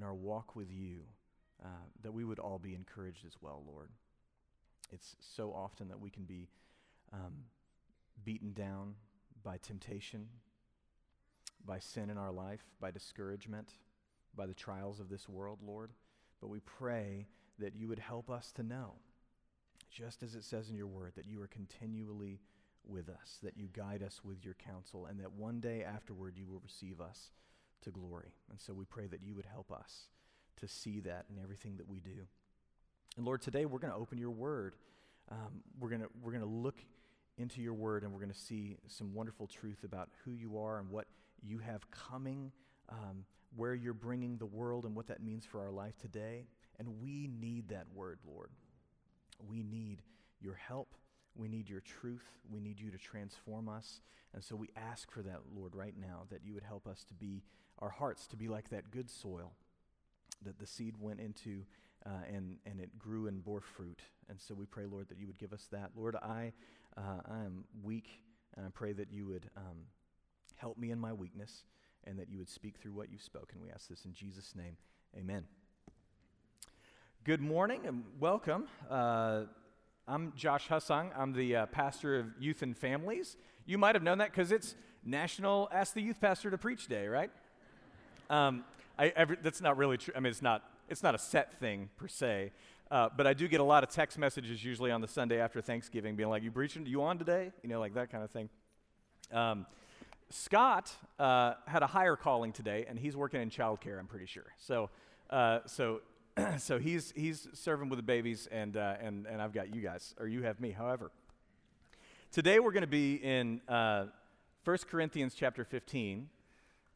in our walk with you, uh, that we would all be encouraged as well, Lord. It's so often that we can be um, beaten down by temptation, by sin in our life, by discouragement, by the trials of this world, Lord. But we pray that you would help us to know, just as it says in your word, that you are continually with us, that you guide us with your counsel, and that one day afterward you will receive us to glory. And so we pray that you would help us to see that in everything that we do. And Lord, today we're going to open your word. Um, we're going we're going to look into your word and we're going to see some wonderful truth about who you are and what you have coming, um, where you're bringing the world and what that means for our life today. And we need that word, Lord. We need your help. We need your truth. We need you to transform us. And so we ask for that, Lord, right now, that you would help us to be, our hearts to be like that good soil that the seed went into uh, and, and it grew and bore fruit. And so we pray, Lord, that you would give us that. Lord, I, uh, I am weak, and I pray that you would um, help me in my weakness and that you would speak through what you've spoken. We ask this in Jesus' name. Amen. Good morning and welcome. Uh, I'm Josh Hussung. I'm the uh, pastor of youth and families. You might have known that because it's National Ask the Youth Pastor to Preach Day, right? Um, I, every, that's not really true. I mean, it's not, it's not a set thing per se. Uh, but I do get a lot of text messages usually on the Sunday after Thanksgiving being like, You preaching? You on today? You know, like that kind of thing. Um, Scott uh, had a higher calling today, and he's working in childcare, I'm pretty sure. So, uh, so, so he's, he's serving with the babies, and, uh, and, and I've got you guys, or you have me, however. Today we're going to be in uh, 1 Corinthians chapter 15.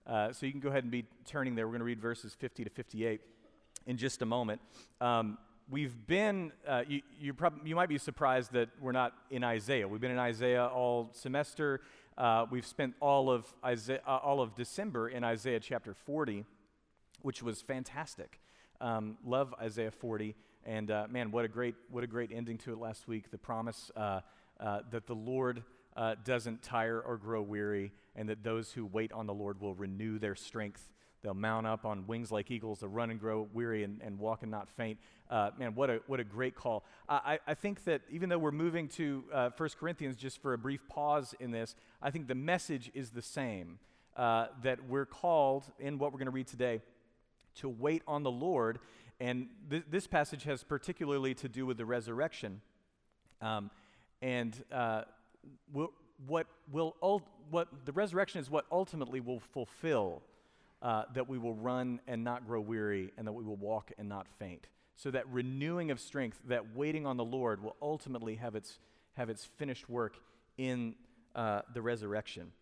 Uh, so you can go ahead and be turning there. We're going to read verses 50 to 58 in just a moment. Um, we've been, uh, you, you, prob- you, might be surprised that we're not in Isaiah. We've been in Isaiah all semester. Uh, we've spent all of, Isaiah, uh, all of December in Isaiah chapter 40, which was fantastic. Um, love Isaiah 40. And uh, man, what a, great, what a great ending to it last week. The promise uh, that the Lord doesn't tire or grow weary and that those who wait on the Lord will renew their strength. They'll mount up on wings like eagles. They'll run and grow weary and, and walk and not faint. Uh, man, what a, what a great call. I, I think that even though we're moving to uh, 1 Corinthians just for a brief pause in this, I think the message is the same. Uh, that we're called in what we're going to read today to wait on the Lord. And th- this passage has particularly to do with the resurrection. Um, and uh, we'll, what will ul- what the resurrection is what ultimately will fulfill uh, that we will run and not grow weary and that we will walk and not faint. So that renewing of strength that waiting on the lord will ultimately have its have its finished work in uh, the resurrection.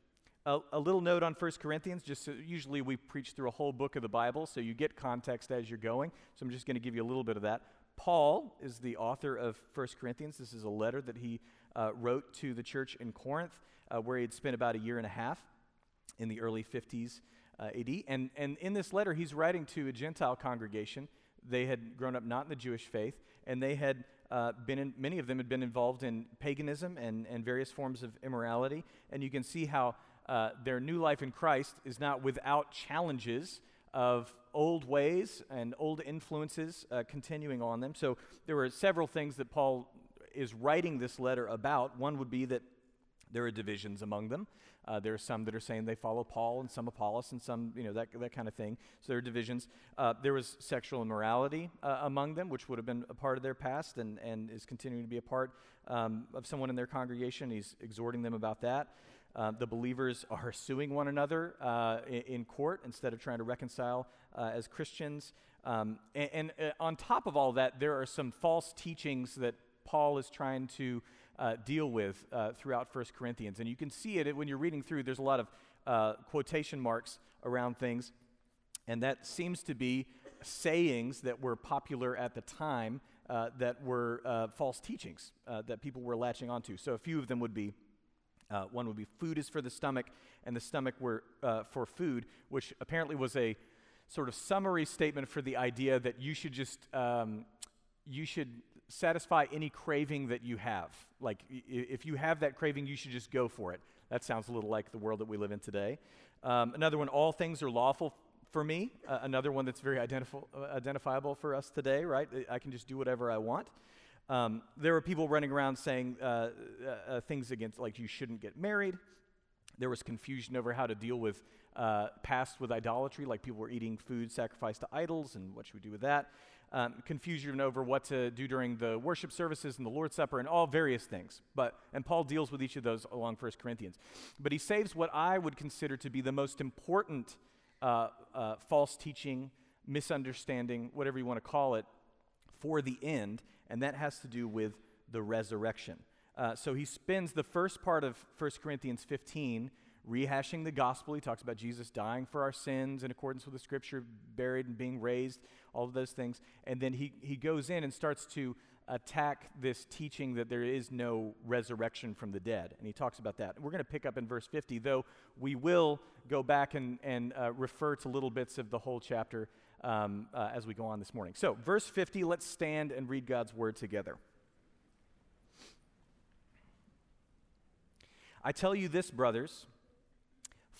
A, a, little note on 1 corinthians just so usually we preach through a whole book of the bible so you get context as you're going. So i'm just going to give you a little bit of that. Paul is the author of 1 corinthians. This is a letter that he uh, wrote to the church in Corinth, uh, where he had spent about a year and a half in the early 50s uh, AD. And, and in this letter, he's writing to a Gentile congregation. They had grown up not in the Jewish faith, and they had uh, been in, many of them had been involved in paganism and, and various forms of immorality. And you can see how uh, their new life in Christ is not without challenges of old ways and old influences uh, continuing on them. So there were several things that Paul is writing this letter about. One would be that there are divisions among them. Uh, there are some that are saying they follow Paul and some Apollos and some, you know, that, that kind of thing. So there are divisions. Uh, there was sexual immorality uh, among them, which would have been a part of their past and, and is continuing to be a part um, of someone in their congregation. He's exhorting them about that. Uh, the believers are suing one another uh, in, in, court instead of trying to reconcile uh, as Christians. Um, and, and on top of all that, there are some false teachings that Paul is trying to uh, deal with uh, throughout 1 Corinthians. And you can see it when you're reading through, there's a lot of uh, quotation marks around things. And that seems to be sayings that were popular at the time uh, that were uh, false teachings uh, that people were latching onto. So a few of them would be one would be food is for the stomach, and the stomach were for food, which apparently was a sort of summary statement for the idea that you should just um, you should satisfy any craving that you have. Like, if you have that craving, you should just go for it. That sounds a little like the world that we live in today. Um, another one all things are lawful for me, uh, another one that's very identif- uh, identifiable for us today, right? I can just do whatever I want. Um, there were people running around saying uh, uh, uh, things against, like, you shouldn't get married. There was confusion over how to deal with uh, past with idolatry, like people were eating food sacrificed to idols, and what should we do with that? Um, confusion over what to do during the worship services and the Lord's Supper, and all various things. But and Paul deals with each of those along 1 Corinthians. But he saves what I would consider to be the most important uh, uh, false teaching, misunderstanding, whatever you want to call it, for the end, and that has to do with the resurrection. Uh, so he spends the first part of 1 Corinthians 15 rehashing the gospel. He talks about Jesus dying for our sins in accordance with the scripture, buried and being raised, all of those things. And then he, he goes in and starts to attack this teaching that there is no resurrection from the dead. And he talks about that. We're going to pick up in verse 50, though we will go back and, and uh, refer to little bits of the whole chapter um, uh, as we go on this morning. So, verse 50, let's stand and read God's word together. I tell you this, brothers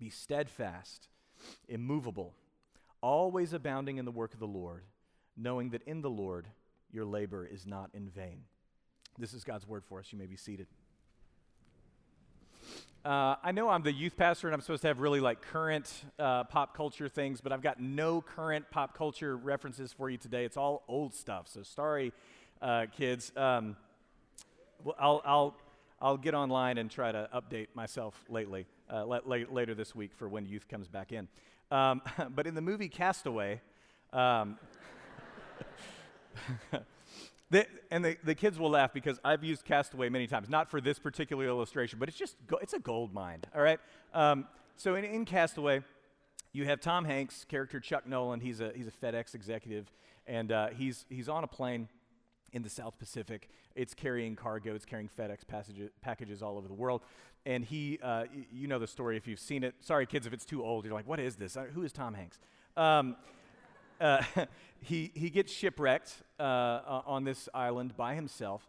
be steadfast, immovable, always abounding in the work of the Lord, knowing that in the Lord your labor is not in vain. This is God's word for us. You may be seated. Uh, I know I'm the youth pastor and I'm supposed to have really like current uh, pop culture things, but I've got no current pop culture references for you today. It's all old stuff. So sorry, uh, kids. Um, well, I'll, I'll, I'll get online and try to update myself lately, uh, later this week for when youth comes back in. Um, but in the movie Castaway, um, and the, the kids will laugh because I've used Castaway many times, not for this particular illustration, but it's just, go, it's a gold mine, all right? Um, so in, in Castaway, you have Tom Hanks, character Chuck Noland. He's a, he's a FedEx executive, and uh, he's, he's on a plane in the South Pacific. It's carrying cargo, it's carrying FedEx passages, packages all over the world. And he, uh, you know the story if you've seen it. Sorry, kids, if it's too old, you're like, what is this? Uh, who is Tom Hanks? Um, uh, he, he gets shipwrecked uh, on this island by himself,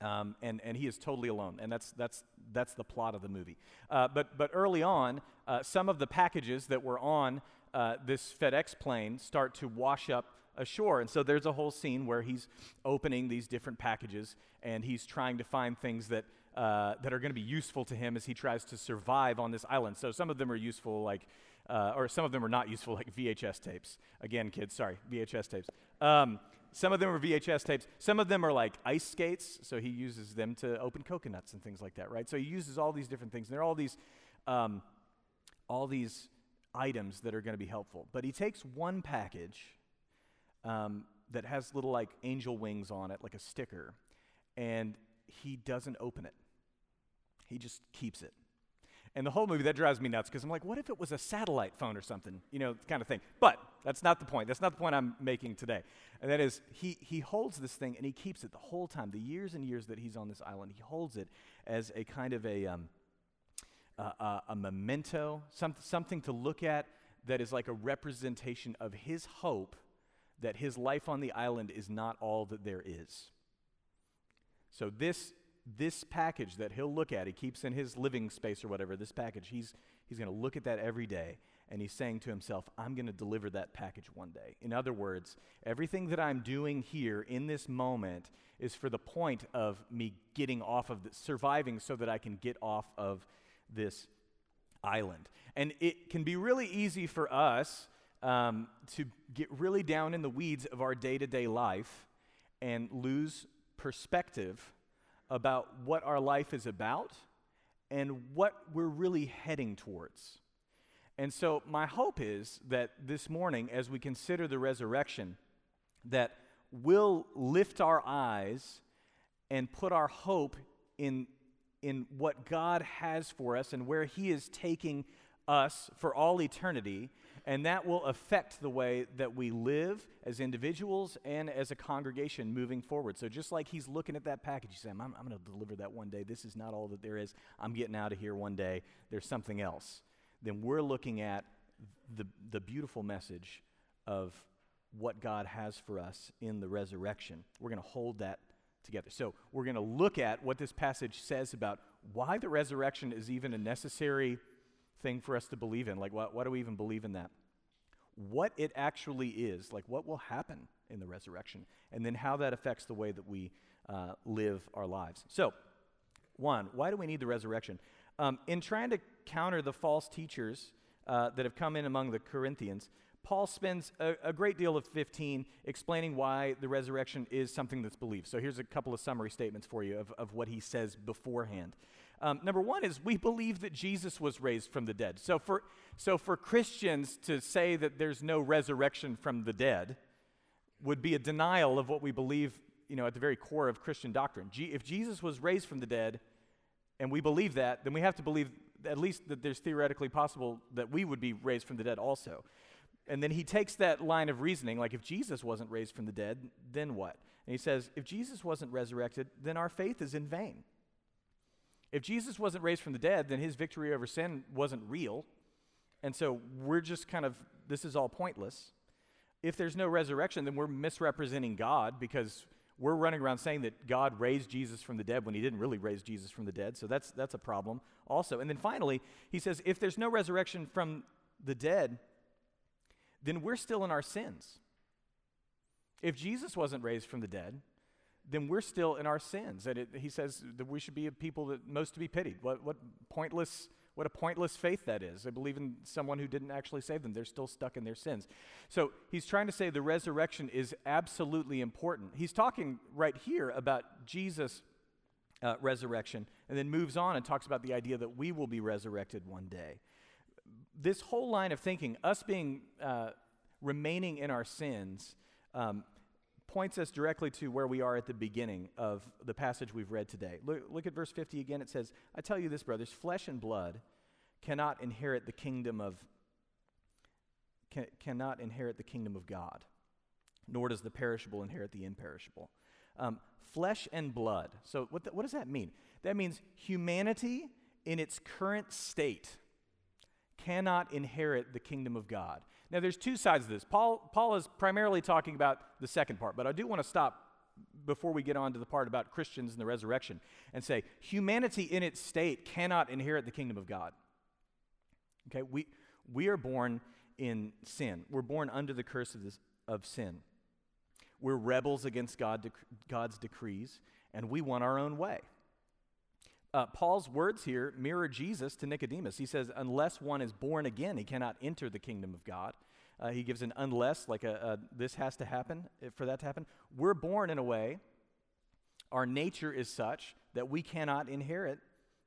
um, and, and he is totally alone. And that's, that's, that's the plot of the movie. Uh, but, but early on, some of the packages that were on this FedEx plane start to wash up ashore. And so there's a whole scene where he's opening these different packages and he's trying to find things that, uh, that are going to be useful to him as he tries to survive on this island. So some of them are useful, like uh, or some of them are not useful, like VHS tapes. Again, kids, sorry, VHS tapes. Um, some of them are VHS tapes. Some of them are like ice skates, so he uses them to open coconuts and things like that, right? So he uses all these different things. And there are all these, um, all these items that are going to be helpful. But he takes one package um, that has little like angel wings on it, like a sticker, and he doesn't open it. He just keeps it. And the whole movie, that drives me nuts because I'm like, what if it was a satellite phone or something, you know, kind of thing. But that's not the point. That's not the point I'm making today. And that is, he, he holds this thing and he keeps it the whole time, the years and years that he's on this island. He holds it as a kind of a, um, a, a memento, some, something to look at that is like a representation of his hope that his life on the island is not all that there is. So this this package that he'll look at, he keeps in his living space or whatever, this package, he's, he's going to look at that every day and he's saying to himself, I'm going to deliver that package one day. In other words, everything that I'm doing here in this moment is for the point of me getting off of this, surviving so that I can get off of this island. And it can be really easy for us um, to get really down in the weeds of our day to day life and lose perspective about what our life is about and what we're really heading towards. And so, my hope is that this morning, as we consider the resurrection, that we'll lift our eyes and put our hope in, in what God has for us and where He is taking us for all eternity, and that will affect the way that we live as individuals and as a congregation moving forward. So, just like he's looking at that package, he's saying, I'm, I'm going to deliver that one day. This is not all that there is. I'm getting out of here one day. There's something else. Then we're looking at the, the beautiful message of what God has for us in the resurrection. We're going to hold that together. So, we're going to look at what this passage says about why the resurrection is even a necessary thing for us to believe in. Like, why, why do we even believe in that? What it actually is, like what will happen in the resurrection, and then how that affects the way that we uh, live our lives. So, one, why do we need the resurrection? Um, in trying to counter the false teachers uh, that have come in among the Corinthians, Paul spends a, a, great deal of 15 explaining why the resurrection is something that's believed. So here's a couple of summary statements for you of, of what he says beforehand. Um, number one is we believe that Jesus was raised from the dead. So for, so for Christians to say that there's no resurrection from the dead would be a denial of what we believe, you know, at the very core of Christian doctrine. G- if Jesus was raised from the dead and we believe that, then we have to believe at least that there's theoretically possible that we would be raised from the dead also. And then he takes that line of reasoning, like if Jesus wasn't raised from the dead, then what? And he says, if Jesus wasn't resurrected, then our faith is in vain. If Jesus wasn't raised from the dead, then his victory over sin wasn't real. And so we're just kind of, this is all pointless. If there's no resurrection, then we're misrepresenting God because we're running around saying that God raised Jesus from the dead when he didn't really raise Jesus from the dead. So that's, that's a problem also. And then finally, he says, if there's no resurrection from the dead, then we're still in our sins. If Jesus wasn't raised from the dead, then we're still in our sins. And it, he says that we should be a people that most to be pitied. What, what pointless, what a pointless faith that is. They believe in someone who didn't actually save them. They're still stuck in their sins. So he's trying to say the resurrection is absolutely important. He's talking right here about Jesus' uh, resurrection, and then moves on and talks about the idea that we will be resurrected one day. This whole line of thinking, us being uh, remaining in our sins. Um, points us directly to where we are at the beginning of the passage we've read today. Look, look at verse 50 again. It says, I tell you this, brothers, flesh and blood cannot inherit the kingdom of can, cannot inherit the kingdom of God, nor does the perishable inherit the imperishable. Um, flesh and blood. So, what, the, what does that mean? That means humanity in its current state cannot inherit the kingdom of God. Now, there's two sides of this. Paul, Paul is primarily talking about the second part, but I do want to stop before we get on to the part about Christians and the resurrection and say humanity in its state cannot inherit the kingdom of God. Okay, we, we are born in sin, we're born under the curse of, this, of sin. We're rebels against God, God's decrees, and we want our own way. Uh, Paul's words here mirror Jesus to Nicodemus. He says, Unless one is born again, he cannot enter the kingdom of God. Uh, he gives an unless, like a, a, this has to happen uh, for that to happen. We're born in a way, our nature is such that we cannot inherit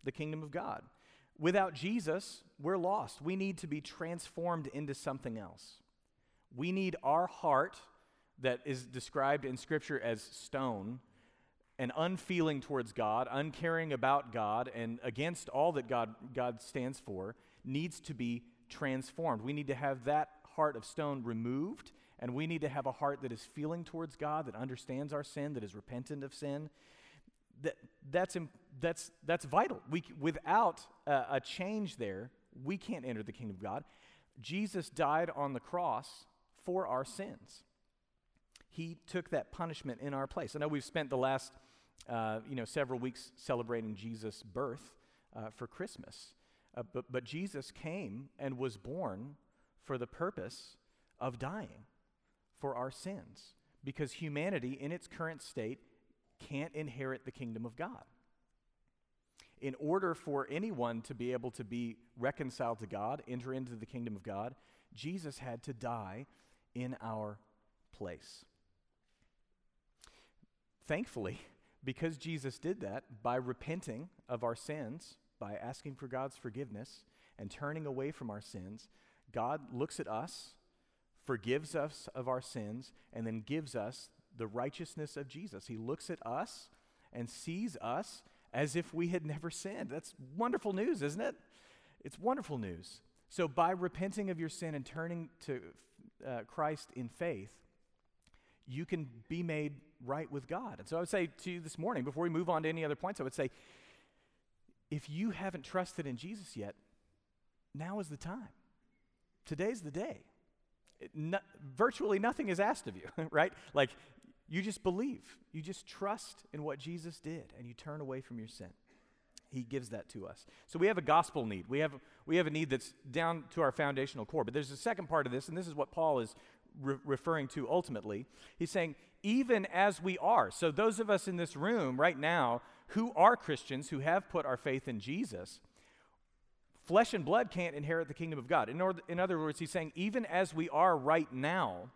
the kingdom of God. Without Jesus, we're lost. We need to be transformed into something else. We need our heart, that is described in Scripture as stone, and unfeeling towards God, uncaring about God, and against all that God, God stands for, needs to be transformed. We need to have that heart of stone removed, and we need to have a heart that is feeling towards God, that understands our sin, that is repentant of sin. That, that's, that's, that's vital. We, without a, a change there, we can't enter the kingdom of God. Jesus died on the cross for our sins. He took that punishment in our place. I know we've spent the last uh, you know, several weeks celebrating Jesus' birth uh, for Christmas. Uh, but, but Jesus came and was born for the purpose of dying for our sins because humanity in its current state can't inherit the kingdom of God. In order for anyone to be able to be reconciled to God, enter into the kingdom of God, Jesus had to die in our place. Thankfully, because Jesus did that by repenting of our sins, by asking for God's forgiveness and turning away from our sins, God looks at us, forgives us of our sins, and then gives us the righteousness of Jesus. He looks at us and sees us as if we had never sinned. That's wonderful news, isn't it? It's wonderful news. So, by repenting of your sin and turning to uh, Christ in faith, you can be made right with God. And so, I would say to you this morning, before we move on to any other points, I would say if you haven't trusted in Jesus yet, now is the time. Today's the day. It, no, virtually nothing is asked of you, right? Like you just believe, you just trust in what Jesus did, and you turn away from your sin. He gives that to us. So we have a gospel need. We have, we have a need that's down to our foundational core. But there's a second part of this, and this is what Paul is re- referring to ultimately. He's saying, even as we are. So those of us in this room right now who are Christians, who have put our faith in Jesus, flesh and blood can't inherit the kingdom of God. In, order, in other words, he's saying, even as we are right now,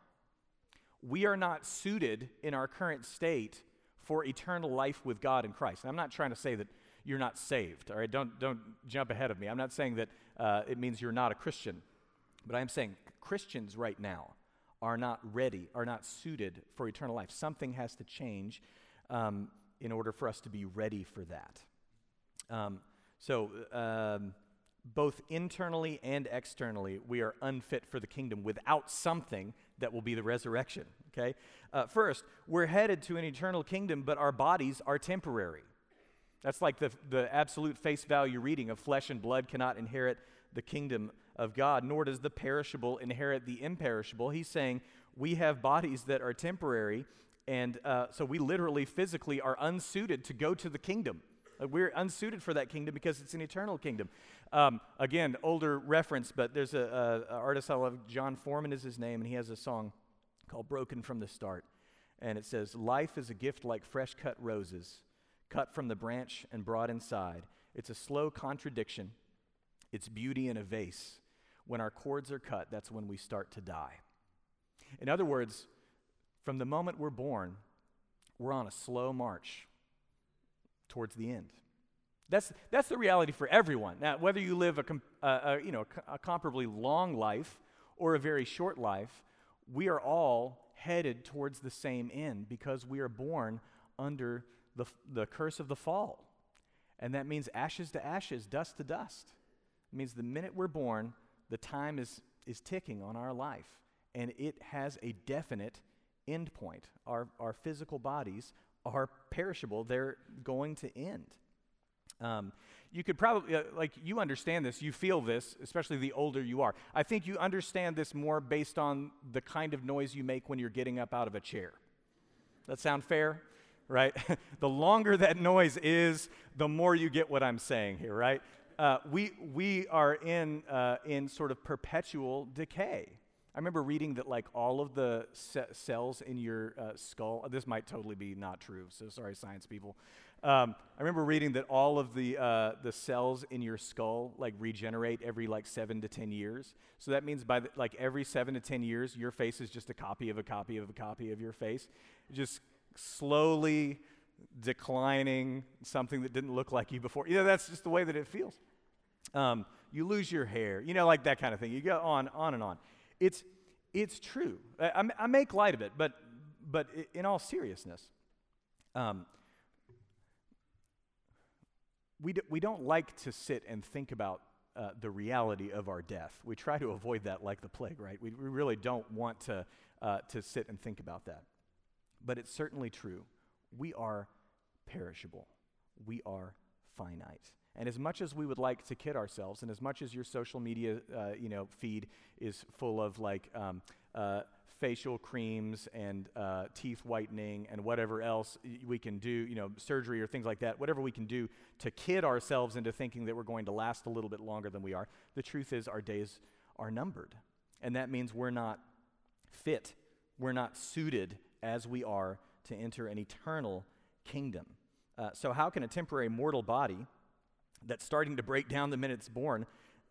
we are not suited in our current state for eternal life with God in Christ. And I'm not trying to say that you're not saved, all right? Don't, don't jump ahead of me. I'm not saying that uh, it means you're not a Christian, but I'm saying Christians right now are not ready, are not suited for eternal life. Something has to change um, in order for us to be ready for that. Um, so, um, both internally and externally, we are unfit for the kingdom without something that will be the resurrection. Okay? Uh, first, we're headed to an eternal kingdom, but our bodies are temporary. That's like the, the absolute face value reading of flesh and blood cannot inherit the kingdom of God, nor does the perishable inherit the imperishable. He's saying we have bodies that are temporary, and uh, so we literally, physically are unsuited to go to the kingdom. Uh, we're unsuited for that kingdom because it's an eternal kingdom. Um, again, older reference, but there's a, a, a, artist I love, Jon Foreman is his name, and he has a song called Broken from the Start. And it says, Life is a gift like fresh cut roses, cut from the branch and brought inside. It's a slow contradiction, it's beauty in a vase. When our cords are cut, that's when we start to die. In other words, from the moment we're born, we're on a slow march towards the end. That's, that's the reality for everyone. Now, whether you live a, com- uh, a you know, a comparably long life or a very short life, we are all headed towards the same end because we are born under the, the curse of the fall. And that means ashes to ashes, dust to dust. It means the minute we're born, the time is, is ticking on our life, and it has a definite end point. Our, our physical bodies are perishable, they're going to end. Um, you could probably, uh, like, you understand this, you feel this, especially the older you are. I think you understand this more based on the kind of noise you make when you're getting up out of a chair. That sound fair? Right? the longer that noise is, the more you get what I'm saying here, right? Uh, we, we are in, uh, in sort of perpetual decay. I remember reading that like all of the ce- cells in your uh, skull, this might totally be not true, so sorry, science people. Um, I remember reading that all of the, uh, the cells in your skull like regenerate every like seven to 10 years. So that means by the, like every seven to 10 years, your face is just a copy of a copy of a copy of your face. Just slowly declining, something that didn't look like you before. You know, that's just the way that it feels. Um, you lose your hair, you know, like that kind of thing. You go on, on and on. It's, it's true. I, I make light of it, but, but in all seriousness, um, we, do, we don't like to sit and think about uh, the reality of our death. We try to avoid that like the plague, right? We, we really don't want to, uh, to sit and think about that. But it's certainly true. We are perishable, we are finite. And as much as we would like to kid ourselves, and as much as your social media, uh, you know, feed is full of like um, uh, facial creams and uh, teeth whitening and whatever else we can do, you know, surgery or things like that, whatever we can do to kid ourselves into thinking that we're going to last a little bit longer than we are, the truth is our days are numbered. And that means we're not fit, we're not suited as we are to enter an eternal kingdom. Uh, so, how can a temporary mortal body that's starting to break down the minute it's born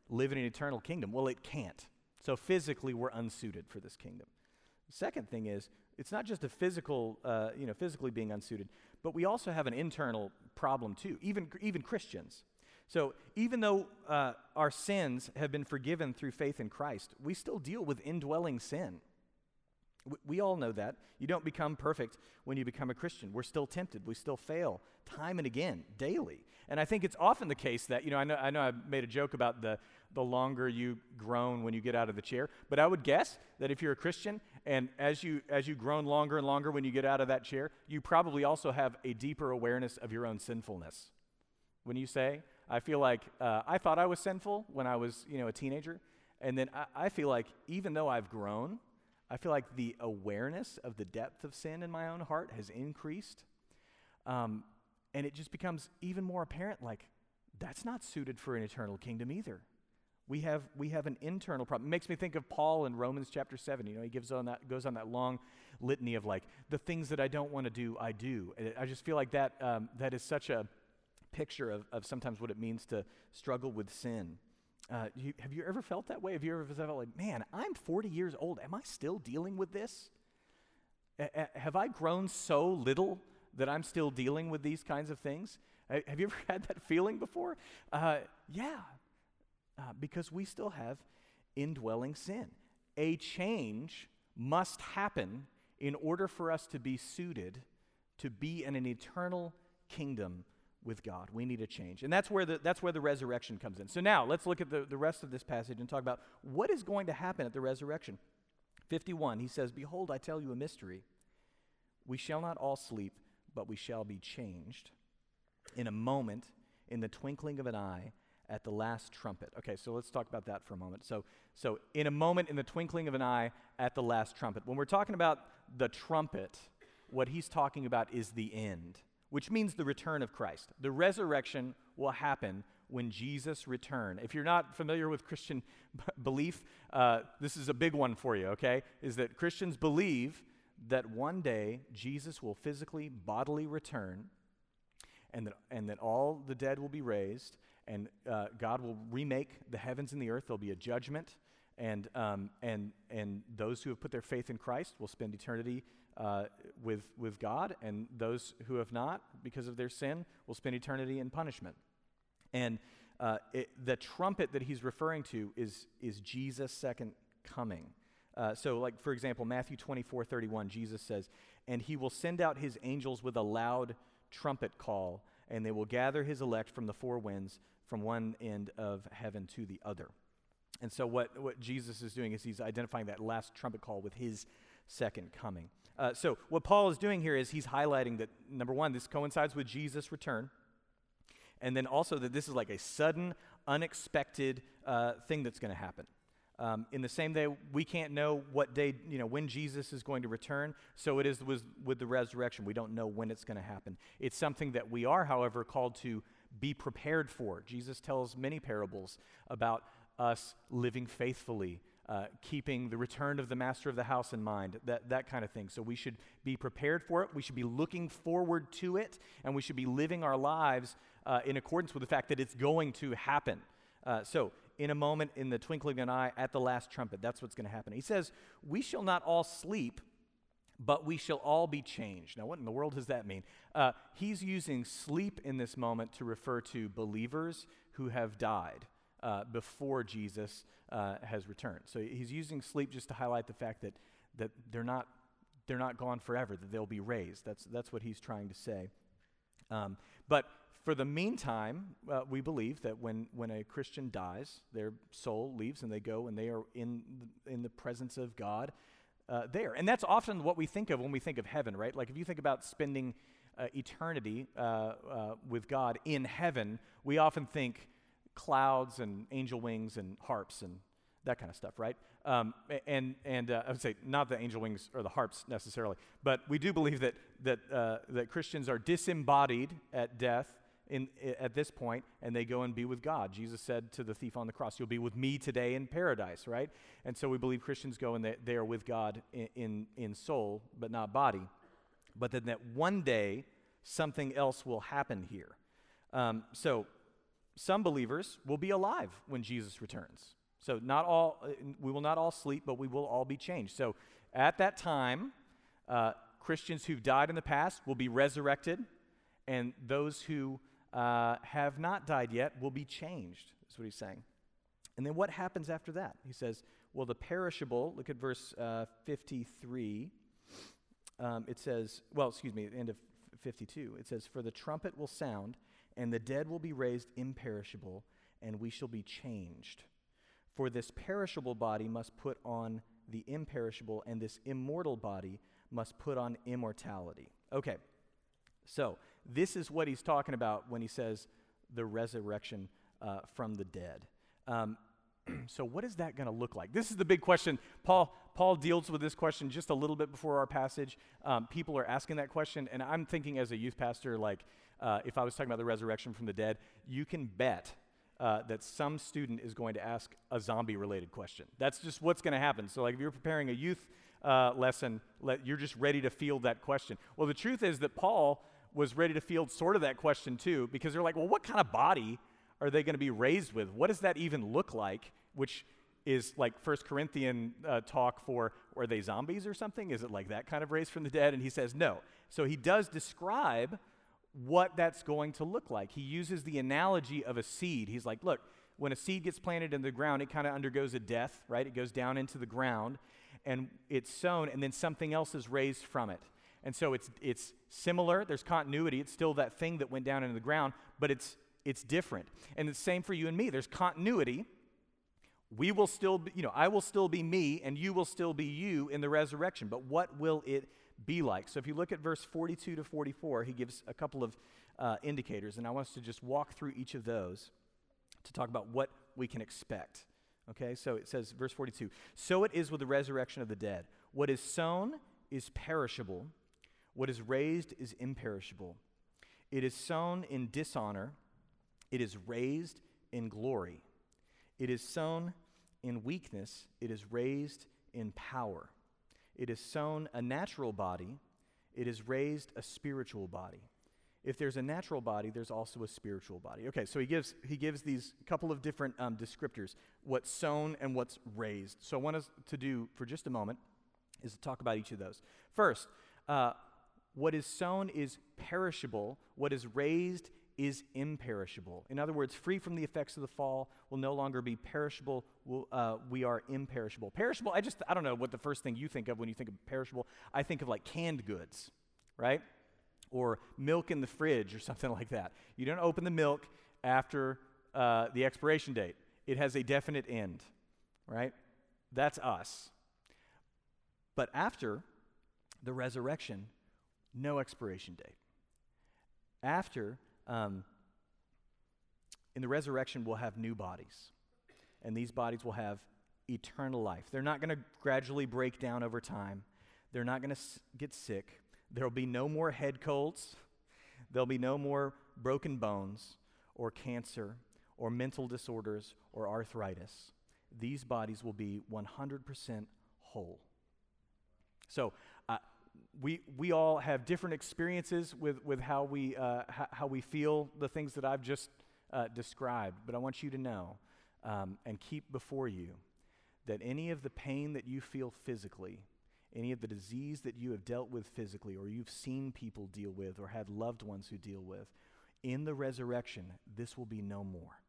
live in an eternal kingdom? Well, it can't. So physically, we're unsuited for this kingdom. Second thing is, it's not just a physical, uh, you know, physically being unsuited, but we also have an internal problem too, even, even Christians. So even though uh, our sins have been forgiven through faith in Christ, we still deal with indwelling sin. We, all know that. You don't become perfect when you become a Christian. We're still tempted. We still fail time and again, daily. And I think it's often the case that, you know, I know I, know I made a joke about the, the longer you groan when you get out of the chair, but I would guess that if you're a Christian and as you, as you groan longer and longer when you get out of that chair, you probably also have a deeper awareness of your own sinfulness. When you say, I feel like uh, I thought I was sinful when I was, you know, a teenager, and then I, I feel like even though I've grown, I feel like the awareness of the depth of sin in my own heart has increased. Um, and it just becomes even more apparent like, that's not suited for an eternal kingdom either. We have, we have an internal problem. It makes me think of Paul in Romans chapter 7. You know, he gives on that, goes on that long litany of like, the things that I don't want to do, I do. And I just feel like that, um, that is such a picture of, of sometimes what it means to struggle with sin. Uh, you, have you ever felt that way? Have you ever felt like, man, I'm 40 years old. Am I still dealing with this? A- a- have I grown so little that I'm still dealing with these kinds of things? have you ever had that feeling before? Uh, yeah, uh, because we still have indwelling sin. A change must happen in order for us to be suited to be in an eternal kingdom with God. We need a change. And that's where the, that's where the resurrection comes in. So now let's look at the, the rest of this passage and talk about what is going to happen at the resurrection. 51, he says, Behold, I tell you a mystery. We shall not all sleep, but we shall be changed in a moment, in the twinkling of an eye, at the last trumpet. Okay, so let's talk about that for a moment. So, so in a moment, in the twinkling of an eye, at the last trumpet. When we're talking about the trumpet, what he's talking about is the end which means the return of Christ. The resurrection will happen when Jesus return. If you're not familiar with Christian b- belief, uh, this is a big one for you, okay? Is that Christians believe that one day Jesus will physically, bodily return, and that, and that all the dead will be raised, and uh, God will remake the heavens and the earth. There'll be a judgment, and, um, and, and those who have put their faith in Christ will spend eternity uh, with, with God, and those who have not, because of their sin, will spend eternity in punishment. And uh, it, the trumpet that he's referring to is, is Jesus' second coming. Uh, so, like, for example, Matthew 24 31, Jesus says, And he will send out his angels with a loud trumpet call, and they will gather his elect from the four winds, from one end of heaven to the other. And so, what, what Jesus is doing is he's identifying that last trumpet call with his second coming. Uh, so, what Paul is doing here is he's highlighting that, number one, this coincides with Jesus' return, and then also that this is like a sudden, unexpected uh, thing that's going to happen. Um, in the same day, we can't know what day, you know, when Jesus is going to return. So it is with, with the resurrection. We don't know when it's going to happen. It's something that we are, however, called to be prepared for. Jesus tells many parables about us living faithfully, uh, keeping the return of the master of the house in mind, that, that kind of thing. So we should be prepared for it. We should be looking forward to it, and we should be living our lives uh, in accordance with the fact that it's going to happen. Uh, so, in a moment, in the twinkling of an eye, at the last trumpet, that's what's going to happen. He says, We shall not all sleep, but we shall all be changed. Now, what in the world does that mean? Uh, he's using sleep in this moment to refer to believers who have died uh, before Jesus uh, has returned. So he's using sleep just to highlight the fact that, that they're, not, they're not gone forever, that they'll be raised. That's, that's what he's trying to say. Um, but for the meantime, uh, we believe that when, when a Christian dies, their soul leaves and they go and they are in, in the presence of God uh, there. And that's often what we think of when we think of heaven, right? Like if you think about spending uh, eternity uh, uh, with God in heaven, we often think clouds and angel wings and harps and that kind of stuff, right? Um, and and uh, I would say not the angel wings or the harps necessarily, but we do believe that that uh, that Christians are disembodied at death in, at this point, and they go and be with God. Jesus said to the thief on the cross, "You'll be with me today in paradise," right? And so we believe Christians go and they, they are with God in, in in soul, but not body. But then that one day something else will happen here. Um, so some believers will be alive when Jesus returns. So, not all, uh, we will not all sleep, but we will all be changed. So, at that time, uh, Christians who've died in the past will be resurrected, and those who uh, have not died yet will be changed. That's what he's saying. And then what happens after that? He says, well, the perishable, look at verse uh, 53. Um, it says, well, excuse me, the end of 52, it says, For the trumpet will sound, and the dead will be raised imperishable, and we shall be changed. For this perishable body must put on the imperishable, and this immortal body must put on immortality. Okay, so this is what he's talking about when he says the resurrection uh, from the dead. Um, so, what is that going to look like? This is the big question. Paul, Paul deals with this question just a little bit before our passage. Um, people are asking that question, and I'm thinking as a youth pastor, like uh, if I was talking about the resurrection from the dead, you can bet uh, that some student is going to ask a zombie related question. That's just what's going to happen. So, like if you're preparing a youth uh, lesson, let, you're just ready to field that question. Well, the truth is that Paul was ready to field sort of that question too, because they're like, well, what kind of body are they going to be raised with? What does that even look like? Which is like First Corinthian uh, talk for, are they zombies or something? Is it like that kind of raised from the dead? And he says no. So he does describe what that's going to look like. He uses the analogy of a seed. He's like, look, when a seed gets planted in the ground, it kind of undergoes a death, right? It goes down into the ground and it's sown, and then something else is raised from it. And so it's, it's similar, there's continuity. It's still that thing that went down into the ground, but it's, it's different. And it's the same for you and me. There's continuity. We will still be, you know, I will still be me, and you will still be you in the resurrection. But what will it be like? So if you look at verse 42 to 44, he gives a couple of uh, indicators, and I want us to just walk through each of those to talk about what we can expect. Okay, so it says, verse 42 So it is with the resurrection of the dead. What is sown is perishable, what is raised is imperishable. It is sown in dishonor, it is raised in glory. It is sown in weakness, it is raised in power. It is sown a natural body, it is raised a spiritual body. If there's a natural body, there's also a spiritual body. Okay, so he gives, he gives these couple of different um, descriptors what's sown and what's raised. So, I want us to do for just a moment is to talk about each of those. First, uh, what is sown is perishable, what is raised is imperishable. In other words, free from the effects of the fall, will no longer be perishable. We'll, uh, we are imperishable. Perishable, I just, I don't know what the first thing you think of when you think of perishable. I think of like canned goods, right? Or milk in the fridge or something like that. You don't open the milk after uh, the expiration date, it has a definite end, right? That's us. But after the resurrection, no expiration date. After, um, in the resurrection, we'll have new bodies, and these bodies will have eternal life. They're not going to gradually break down over time, they're not going to get sick. There'll be no more head colds, there'll be no more broken bones, or cancer, or mental disorders, or arthritis. These bodies will be 100% whole. So, we, we all have different experiences with, with how, we, uh, h- how we feel the things that I've just uh, described. But I want you to know um, and keep before you that any of the pain that you feel physically, any of the disease that you have dealt with physically, or you've seen people deal with, or had loved ones who deal with, in the resurrection, this will be no more.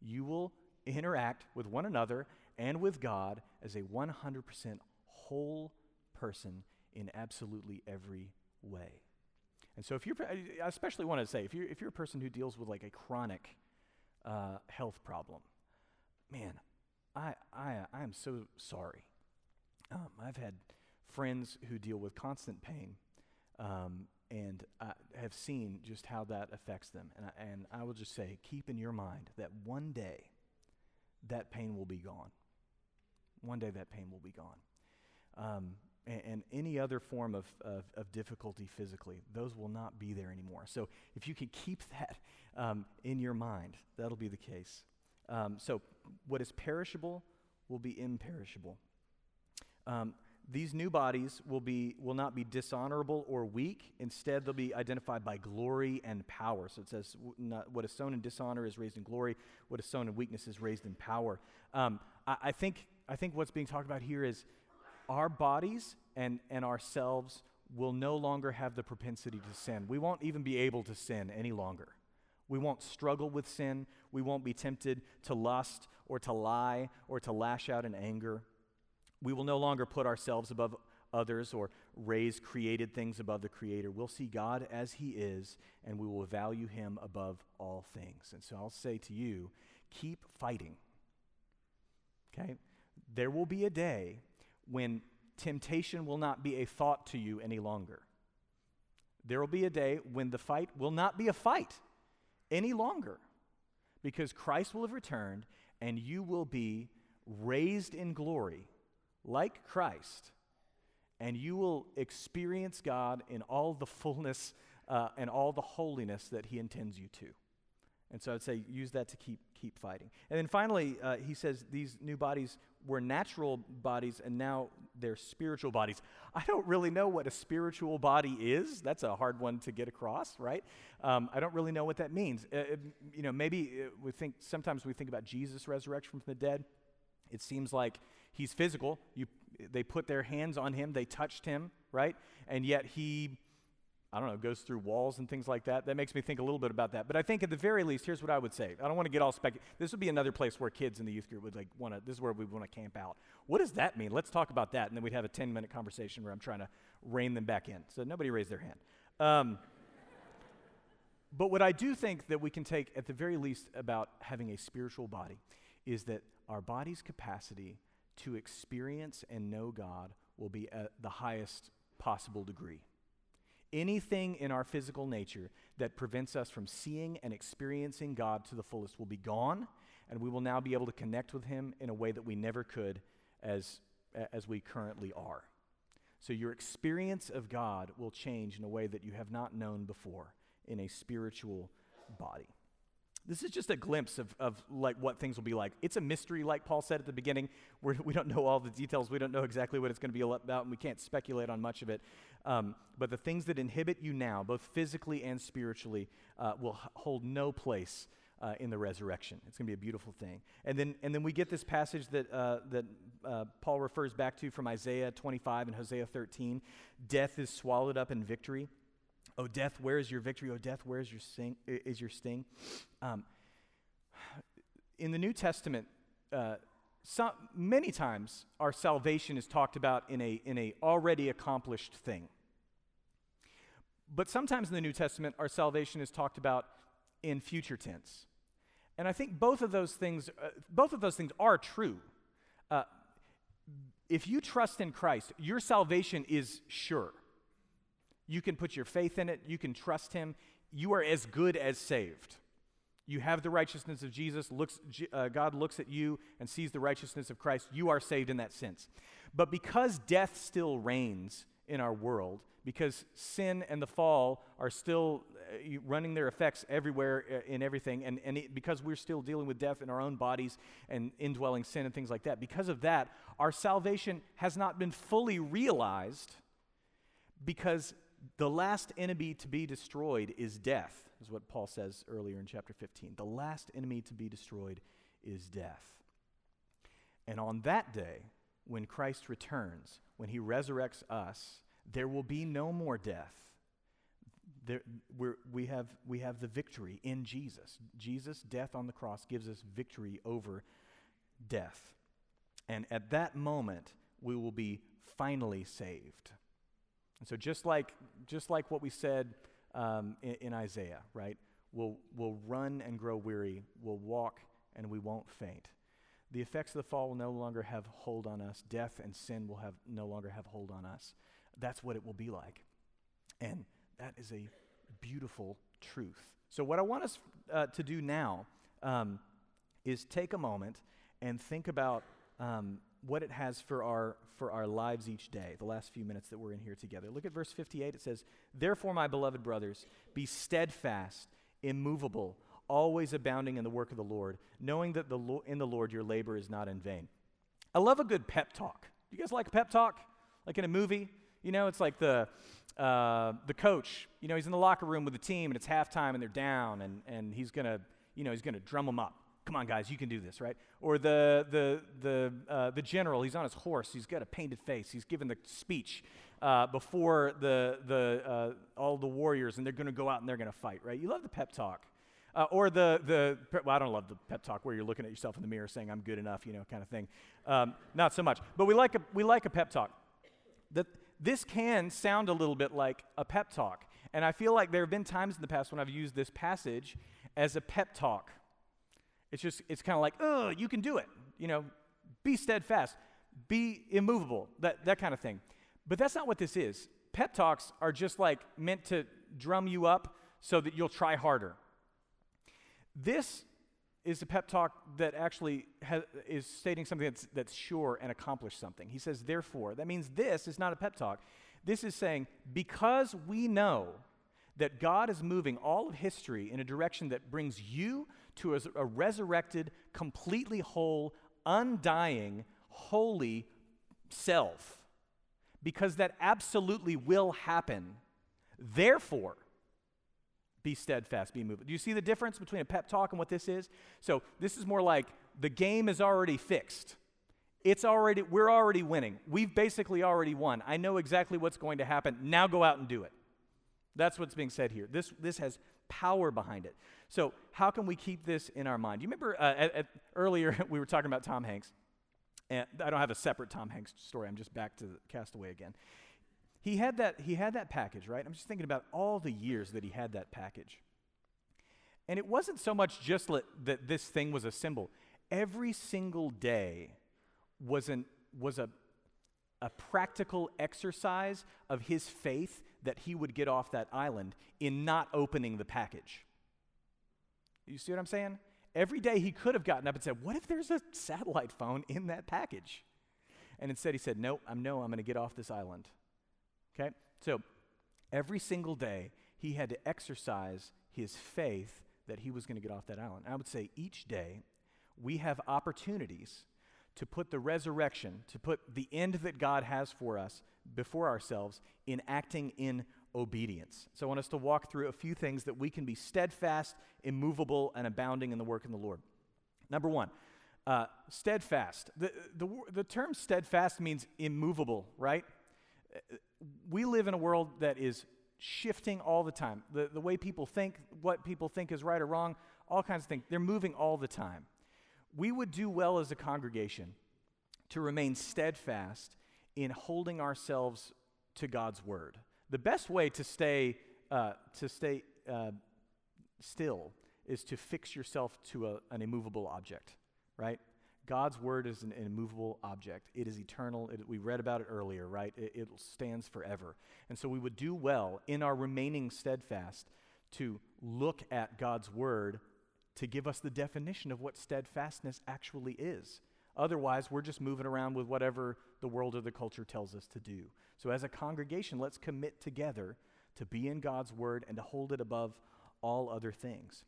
You will interact with one another and with God as a 100% whole person in absolutely every way. And so, if you're, I especially want to say, if you're, if you're a person who deals with like a chronic uh, health problem, man, I, I, I am so sorry. Um, I've had friends who deal with constant pain um, and I have seen just how that affects them. And I, and I will just say, keep in your mind that one day that pain will be gone. One day that pain will be gone. Um, and, and any other form of, of, of, difficulty physically, those will not be there anymore. So if you can keep that um, in your mind, that'll be the case. Um, so what is perishable will be imperishable. Um, these new bodies will, be, will not be dishonorable or weak. Instead, they'll be identified by glory and power. So it says, what is sown in dishonor is raised in glory, what is sown in weakness is raised in power. Um, I, I, think, I think what's being talked about here is our bodies and, and ourselves will no longer have the propensity to sin. We won't even be able to sin any longer. We won't struggle with sin. We won't be tempted to lust or to lie or to lash out in anger. We will no longer put ourselves above others or raise created things above the Creator. We'll see God as He is, and we will value Him above all things. And so I'll say to you keep fighting. Okay? There will be a day when temptation will not be a thought to you any longer. There will be a day when the fight will not be a fight any longer because Christ will have returned and you will be raised in glory like Christ, and you will experience God in all the fullness uh, and all the holiness that He intends you to. And so I'd say use that to keep, keep fighting. And then finally, uh, he says these new bodies were natural bodies and now they're spiritual bodies. I don't really know what a spiritual body is. That's a hard one to get across, right? Um, I don't really know what that means. Uh, uh you know, maybe uh, we think sometimes we think about Jesus' resurrection from the dead. It seems like he's physical. You, they put their hands on him, they touched him, right? And yet he, I don't know, goes through walls and things like that. That makes me think a little bit about that. But I think at the very least, here's what I would say. I don't want to get all spec. This would be another place where kids in the youth group would like want to. This is where we want to camp out. What does that mean? Let's talk about that, and then we'd have a 10 minute conversation where I'm trying to rein them back in. So nobody raised their hand. Um, but what I do think that we can take at the very least about having a spiritual body is that our body's capacity to experience and know God will be at the highest possible degree. Anything in our physical nature that prevents us from seeing and experiencing God to the fullest will be gone, and we will now be able to connect with Him in a way that we never could as, as we currently are. So, your experience of God will change in a way that you have not known before in a spiritual body. This is just a glimpse of, of like what things will be like. It's a mystery, like Paul said at the beginning. We're, we do not know all the details. We don't know exactly what it's going to be about, and we can't speculate on much of it. Um, but the things that inhibit you now, both physically and spiritually, uh, will hold no place uh, in the resurrection. It's going to be a beautiful thing. And then, and then we get this passage that, uh, that uh, Paul refers back to from Isaiah 25 and Hosea 13. Death is swallowed up in victory. Oh, death, where is your victory? Oh, death, where is your, sting, is your sting? Um, in the New Testament, uh, some, many times our salvation is talked about in a, in a already accomplished thing. But sometimes in the New Testament, our salvation is talked about in future tense. And I think both of those things, uh, both of those things are true. Uh, if you trust in Christ, your salvation is sure. You can put your faith in it, you can trust Him. You are as good as saved. You have the righteousness of Jesus. Looks, uh, God looks at you and sees the righteousness of Christ. You are saved in that sense. But because death still reigns in our world, because sin and the fall are still uh, running their effects everywhere uh, in everything, and, and it, because we're still dealing with death in our own bodies and indwelling sin and things like that, because of that, our salvation has not been fully realized because the last enemy to be destroyed is death, is what Paul says earlier in chapter 15. The last enemy to be destroyed is death. And on that day, when Christ returns, when he resurrects us, there will be no more death. There, we have, we have the victory in Jesus. Jesus' death on the cross gives us victory over death. And at that moment, we will be finally saved. And so, just like, just like what we said um, in, in, Isaiah, right? We'll, we'll run and grow weary, we'll walk and we won't faint. The effects of the fall will no longer have hold on us. Death and sin will have no longer have hold on us. That's what it will be like. And that is a beautiful truth. So, what I want us uh, to do now um, is take a moment and think about um, what it has for our, for our lives each day, the last few minutes that we're in here together. Look at verse 58. It says, Therefore, my beloved brothers, be steadfast, immovable, always abounding in the work of the Lord, knowing that the Lo- in the Lord your labor is not in vain. I love a good pep talk. You guys like a pep talk? Like in a movie, you know, it's like the, uh, the coach, you know, he's in the locker room with the team and it's halftime and they're down and, and he's going to, you know, he's going to drum them up. Come on, guys, you can do this, right? Or the, the, the, uh, the general, he's on his horse, he's got a painted face, he's giving the speech uh, before the, the, uh, all the warriors and they're going to go out and they're going to fight, right? You love the pep talk. Uh, or the, the well, I don't love the pep talk where you're looking at yourself in the mirror saying, I'm good enough, you know, kind of thing. Um, not so much. But we like a, we like a pep talk. That this can sound a little bit like a pep talk. And I feel like there have been times in the past when I've used this passage as a pep talk. It's just, it's kind of like, oh, you can do it. You know, be steadfast, be immovable, that, that kind of thing. But that's not what this is. Pep talks are just like meant to drum you up so that you'll try harder. This is a pep talk that actually is stating something that's, that's sure and accomplished something. He says, therefore. That means this is not a pep talk. This is saying, because we know that God is moving all of history in a direction that brings you to a, a resurrected, completely whole, undying, holy self, because that absolutely will happen. Therefore, be steadfast, be moving. Do you see the difference between a pep talk and what this is? So, this is more like the game is already fixed. It's already, we're already winning. We've basically already won. I know exactly what's going to happen. Now go out and do it. That's what's being said here. This, this has power behind it. So, how can we keep this in our mind? You remember uh, at, at, earlier we were talking about Tom Hanks. And I don't have a separate Tom Hanks story. I'm just back to Cast Away again. He had that, he had that package, right? I'm just thinking about all the years that he had that package. And it wasn't so much just that this thing was a symbol. Every single day was, an, was a, a practical exercise of his faith that he would get off that island in not opening the package. You see what I'm saying? Every day he could have gotten up and said, What if there's a satellite phone in that package? And instead he said, No, I'm no, I'm going to get off this island. Okay? So every single day, he had to exercise his faith that he was going to get off that island. I would say each day, we have opportunities to put the resurrection, to put the end that God has for us before ourselves in acting in obedience. So I want us to walk through a few things that we can be steadfast, immovable, and abounding in the work of the Lord. Number one, uh, steadfast. The, the, the term steadfast means immovable, right? we live in a world that is shifting all the time. The, the way people think, what people think is right or wrong, all kinds of things. They're moving all the time. We would do well as a congregation to remain steadfast in holding ourselves to God's word. The best way to stay, uh, to stay uh, still is to fix yourself to a, an immovable object, right? God's word is an, immovable object. It is eternal. It, we read about it earlier, right? It, it stands forever. And so we would do well in our remaining steadfast to look at God's word to give us the definition of what steadfastness actually is. Otherwise, we're just moving around with whatever the world or the culture tells us to do. So, as a congregation, let's commit together to be in God's word and to hold it above all other things.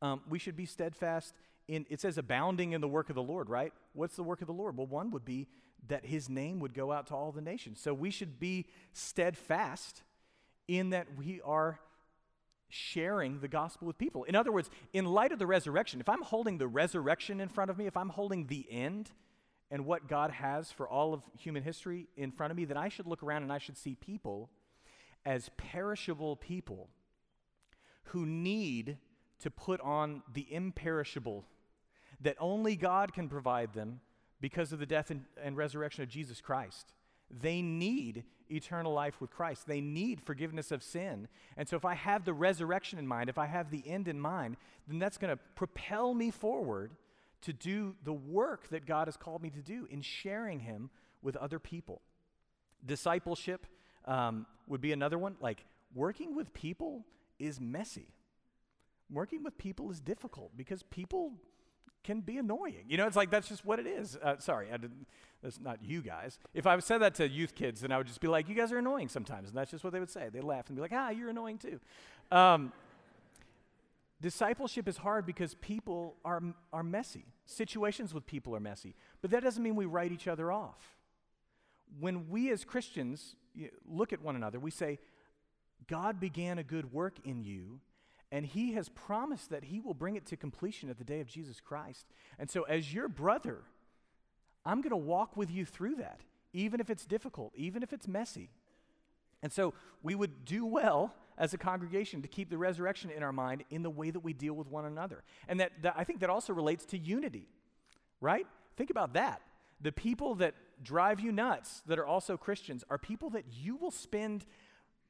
Um, we should be steadfast in, it says abounding in the work of the Lord, right? What's the work of the Lord? Well, one would be that his name would go out to all the nations. So we should be steadfast in that we are sharing the gospel with people. In other words, in light of the resurrection, if I'm holding the resurrection in front of me, if I'm holding the end and what God has for all of human history in front of me, then I should look around and I should see people as perishable people who need to put on the imperishable that only God can provide them because of the death and, and, resurrection of Jesus Christ. They need eternal life with Christ. They need forgiveness of sin. And so, if I have the resurrection in mind, if I have the end in mind, then that's going to propel me forward to do the work that God has called me to do in sharing Him with other people. Discipleship um, would be another one. Like, working with people is messy. Working with people is difficult because people can be annoying. You know, it's like that's just what it is. Uh, sorry, I didn't, that's not you guys. If I said that to youth kids, then I would just be like, you guys are annoying sometimes. And that's just what they would say. They laugh and be like, ah, you're annoying too. Um, discipleship is hard because people are, are messy. Situations with people are messy. But that doesn't mean we write each other off. when we as Christians look at one another, we say, God began a good work in you, and He has promised that He will bring it to completion at the day of Jesus Christ. And so, as your brother, I'm going to walk with you through that, even if it's difficult, even if it's messy. And so, we would do well as a congregation to keep the resurrection in our mind in the way that we deal with one another. And that, that I think that also relates to unity, right? Think about that. The people that drive you nuts that are also Christians are people that you will spend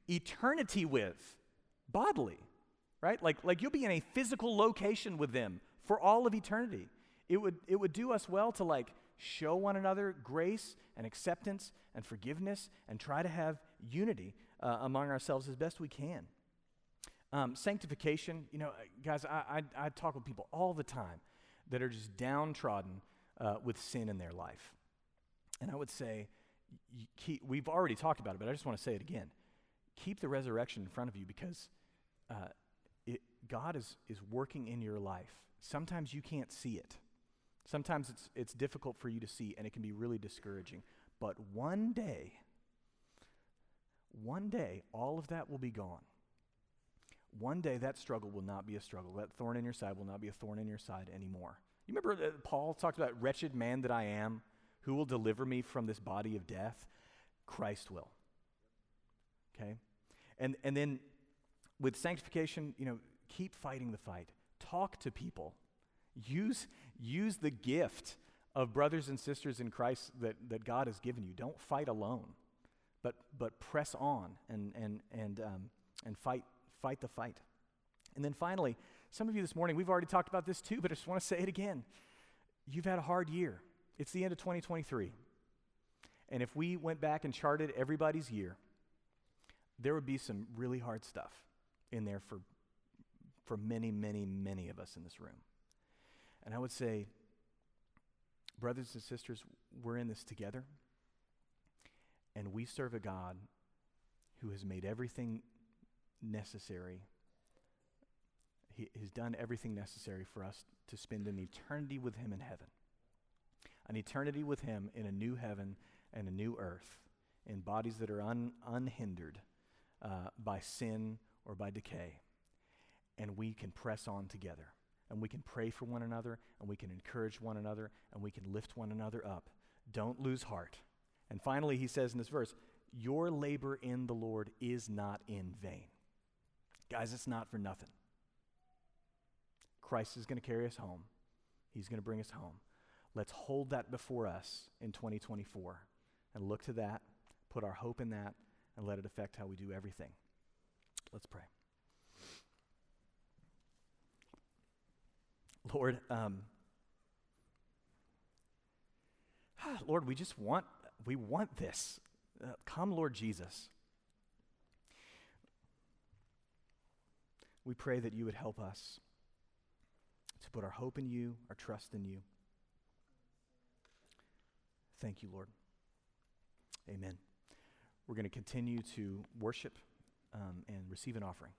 eternity with bodily, right? Like, like you'll be in a physical location with them for all of eternity. It would, it would do us well to like show one another grace and acceptance and forgiveness and try to have unity uh, among ourselves as best we can. Um, sanctification, you know, guys, I, I, I, talk with people all the time that are just downtrodden uh, with sin in their life. And I would say, keep, we've already talked about it, but I just want to say it again. Keep the resurrection in front of you because uh, God is, is working in your life. Sometimes you can't see it. Sometimes it's, it's difficult for you to see, and it can be really discouraging. But one day, one day, all of that will be gone. One day, that struggle will not be a struggle. That thorn in your side will not be a thorn in your side anymore. You remember that Paul talked about, wretched man that I am? Who will deliver me from this body of death? Christ will. Okay? And, and then with sanctification, you know, keep fighting the fight. Talk to people. Use, use the gift of brothers and sisters in Christ that, that God has given you. Don't fight alone, but, but press on and, and, and, um, and fight, fight the fight. And then finally, some of you this morning, we've already talked about this too, but I just want to say it again. You've had a hard year. It's the end of 2023. And if we went back and charted everybody's year, there would be some really hard stuff in there for, for many, many, many of us in this room. And I would say, brothers and sisters, we're in this together. And we serve a God who has made everything necessary. He has done everything necessary for us to spend an eternity with Him in heaven an eternity with Him in a new heaven and a new earth, in bodies that are un, unhindered uh, by sin or by decay. And we can press on together. And we can pray for one another, and we can encourage one another, and we can lift one another up. Don't lose heart. And finally, he says in this verse, Your labor in the Lord is not in vain. Guys, it's not for nothing. Christ is going to carry us home, He's going to bring us home. Let's hold that before us in 2024 and look to that, put our hope in that, and let it affect how we do everything. Let's pray. Lord, um, Lord, we just want we want this. Uh, come, Lord Jesus. We pray that you would help us to put our hope in you, our trust in you. Thank you, Lord. Amen. We're going to continue to worship um, and receive an offering.